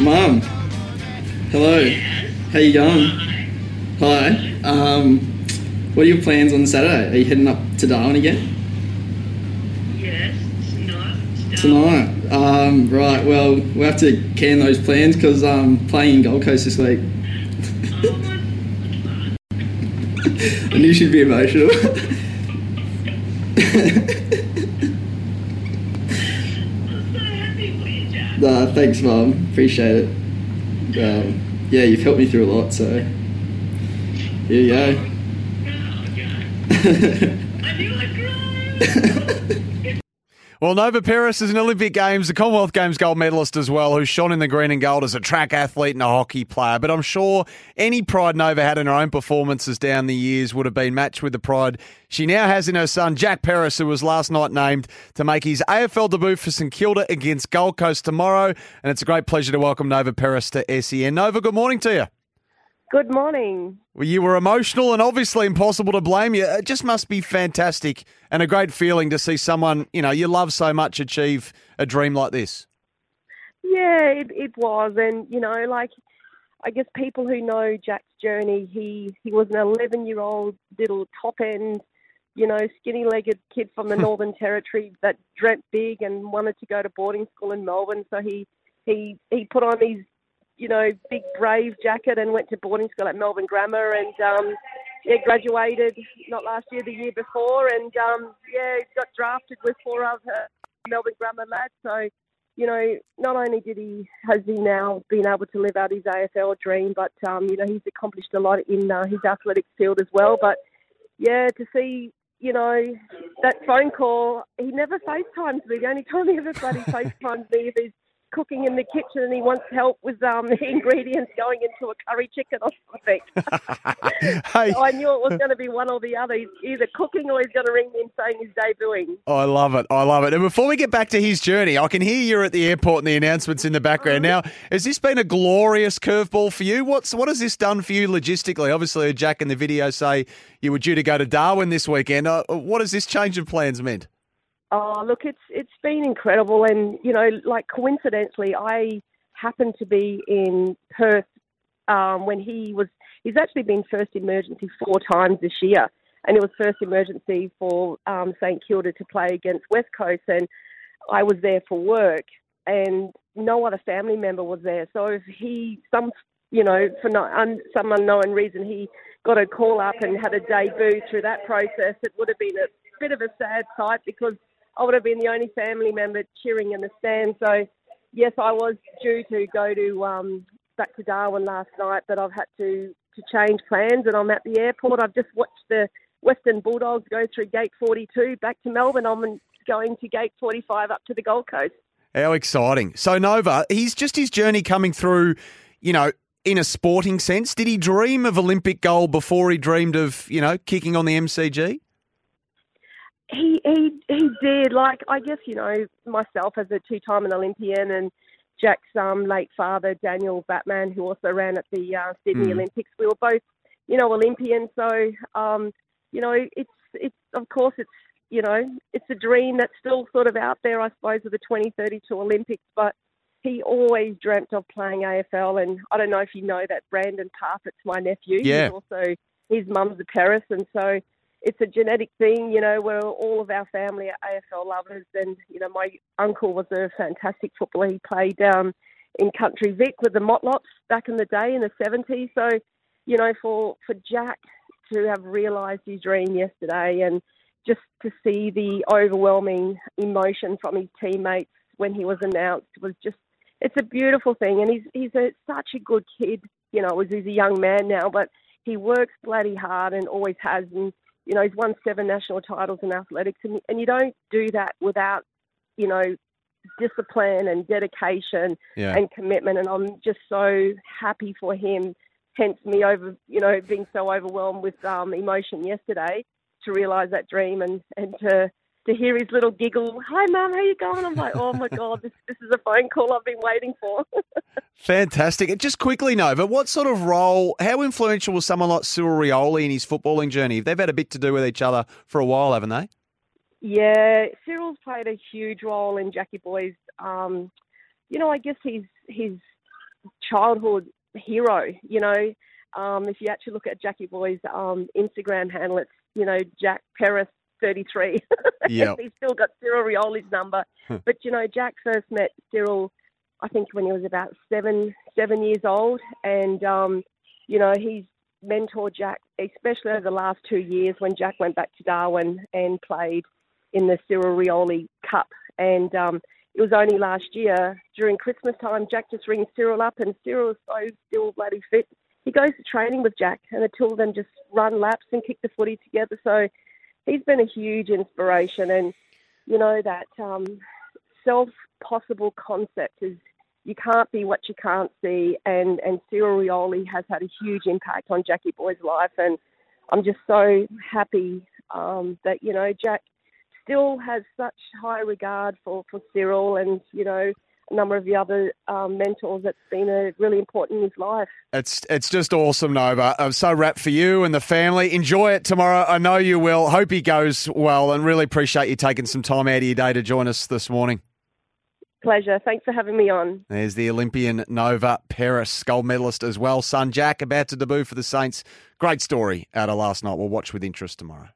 Mum, hello. How you going? Hi. Um, what are your plans on Saturday? Are you heading up to Darwin again? Yes, tonight. Tonight. Um, right. Well, we'll have to can those plans because I'm playing in Gold Coast this week. Oh I knew she'd be emotional. I'm so happy for you, Jack. Nah, thanks, Mum. Appreciate it. Um, yeah, you've helped me through a lot, so here you go. Oh, Jack. I knew I'd cry. Well, Nova Peris is an Olympic Games, the Commonwealth Games gold medalist as well, who's shone in the green and gold as a track athlete and a hockey player. But I'm sure any pride Nova had in her own performances down the years would have been matched with the pride she now has in her son, Jack Peris, who was last night named to make his AFL debut for St Kilda against Gold Coast tomorrow. And it's a great pleasure to welcome Nova Peris to SEN. Nova, good morning to you. Good morning. Well, you were emotional and obviously impossible to blame you. It just must be fantastic and a great feeling to see someone, you know, you love so much achieve a dream like this. Yeah, it, it was, and you know, like I guess people who know Jack's journey, he he was an 11 year old little top end, you know, skinny legged kid from the Northern Territory that dreamt big and wanted to go to boarding school in Melbourne. So he he he put on his you know big brave jacket and went to boarding school at Melbourne Grammar and um, yeah graduated not last year the year before and um, yeah got drafted with four other Melbourne Grammar lads. So you know, not only did he has he now been able to live out his AFL dream, but um, you know he's accomplished a lot in uh, his athletics field as well. But yeah, to see you know that phone call, he never FaceTimes me. The only time he ever bloody FaceTimes me he's cooking in the kitchen and he wants help with um, the ingredients going into a curry chicken or something. hey, so I knew it was going to be one or the other. He's either cooking or he's going to ring me and saying he's debuting. I love it. I love it. And before we get back to his journey, I can hear you're at the airport and the announcements in the background. Now, has this been a glorious curveball for you? What's what has this done for you logistically? Obviously, Jack in the video say you were due to go to Darwin this weekend. Uh, what has this change of plans meant? Oh, look, it's it's been incredible, and you know, like coincidentally, I happened to be in Perth um, when he was. He's actually been first emergency four times this year, and it was first emergency for um, St Kilda to play against West Coast, and I was there for work, and no other family member was there. So if he, some, you know, for no, un, some unknown reason, he got a call up and had a debut through that process, it would have been a bit of a sad sight because I would have been the only family member cheering in the stand. So, yes, I was due to go to um, back to Darwin last night, but I've had to to change plans, and I'm at the airport. I've just watched the Western Bulldogs go through Gate 42 back to Melbourne. I'm going to Gate 45 up to the Gold Coast. How exciting! So Nova, he's just his journey coming through. You know, in a sporting sense, did he dream of Olympic gold before he dreamed of you know kicking on the MCG? He he he did. Like I guess you know myself as a two-time Olympian and Jack's um, late father Daniel Batman, who also ran at the uh, Sydney Mm. Olympics. We were both you know Olympians, so um, you know it's it's of course it's you know it's a dream that's still sort of out there, I suppose, of the 2032 Olympics, but. He always dreamt of playing AFL, and I don't know if you know that Brandon Parfitt's my nephew. Yeah. He's also his mum's a Peris, and so it's a genetic thing, you know, where all of our family are AFL lovers. And, you know, my uncle was a fantastic footballer. He played down in Country Vic with the Motlots back in the day in the 70s. So, you know, for, for Jack to have realised his dream yesterday and just to see the overwhelming emotion from his teammates when he was announced was just, it's a beautiful thing. And he's, he's a, such a good kid, you know, he's a young man now, but he works bloody hard and always has. And, you know, he's won seven national titles in athletics, and, and you don't do that without, you know, discipline and dedication Yeah. and commitment, and I'm just so happy for him. Hence, me over, you know, being so overwhelmed with um, emotion yesterday to realise that dream and and to to hear his little giggle. Hi, mum, how you going? I'm like, oh my god, this this is a phone call I've been waiting for. Fantastic. And just quickly, Nova, what sort of role, how influential was someone like Cyril Rioli in his footballing journey? They've had a bit to do with each other for a while, haven't they? Yeah, Cyril's played a huge role in Jackie Boy's. Um, you know, I guess he's his childhood hero. You know, um, if you actually look at Jackie Boy's um, Instagram handle, it's you know Jack Peris thirty three. Yep. he's still got Cyril Rioli's number. but you know, Jack first met Cyril, I think when he was about seven seven years old, and um, you know he's mentored Jack, especially over the last two years when Jack went back to Darwin and played in the Cyril Rioli Cup. And um, it was only last year during Christmas time, Jack just rings Cyril up, and Cyril is so still bloody fit. He goes to training with Jack, and the two of them just run laps and kick the footy together. So he's been a huge inspiration, and you know that um, self possible concept is you can't be what you can't see, and and Cyril Rioli has had a huge impact on Jackie Boy's life, and I'm just so happy um, that you know Jack still has such high regard for for Cyril, and you know a number of the other um, mentors that's been a really important in his life. It's it's just awesome, Nova. I'm so wrapped for you and the family. Enjoy it tomorrow. I know you will. Hope he goes well and really appreciate you taking some time out of your day to join us this morning. Pleasure. Thanks for having me on. There's the Olympian Nova Peris, gold medalist as well. Son Jack about to debut for the Saints. Great story out of last night. We'll watch with interest tomorrow.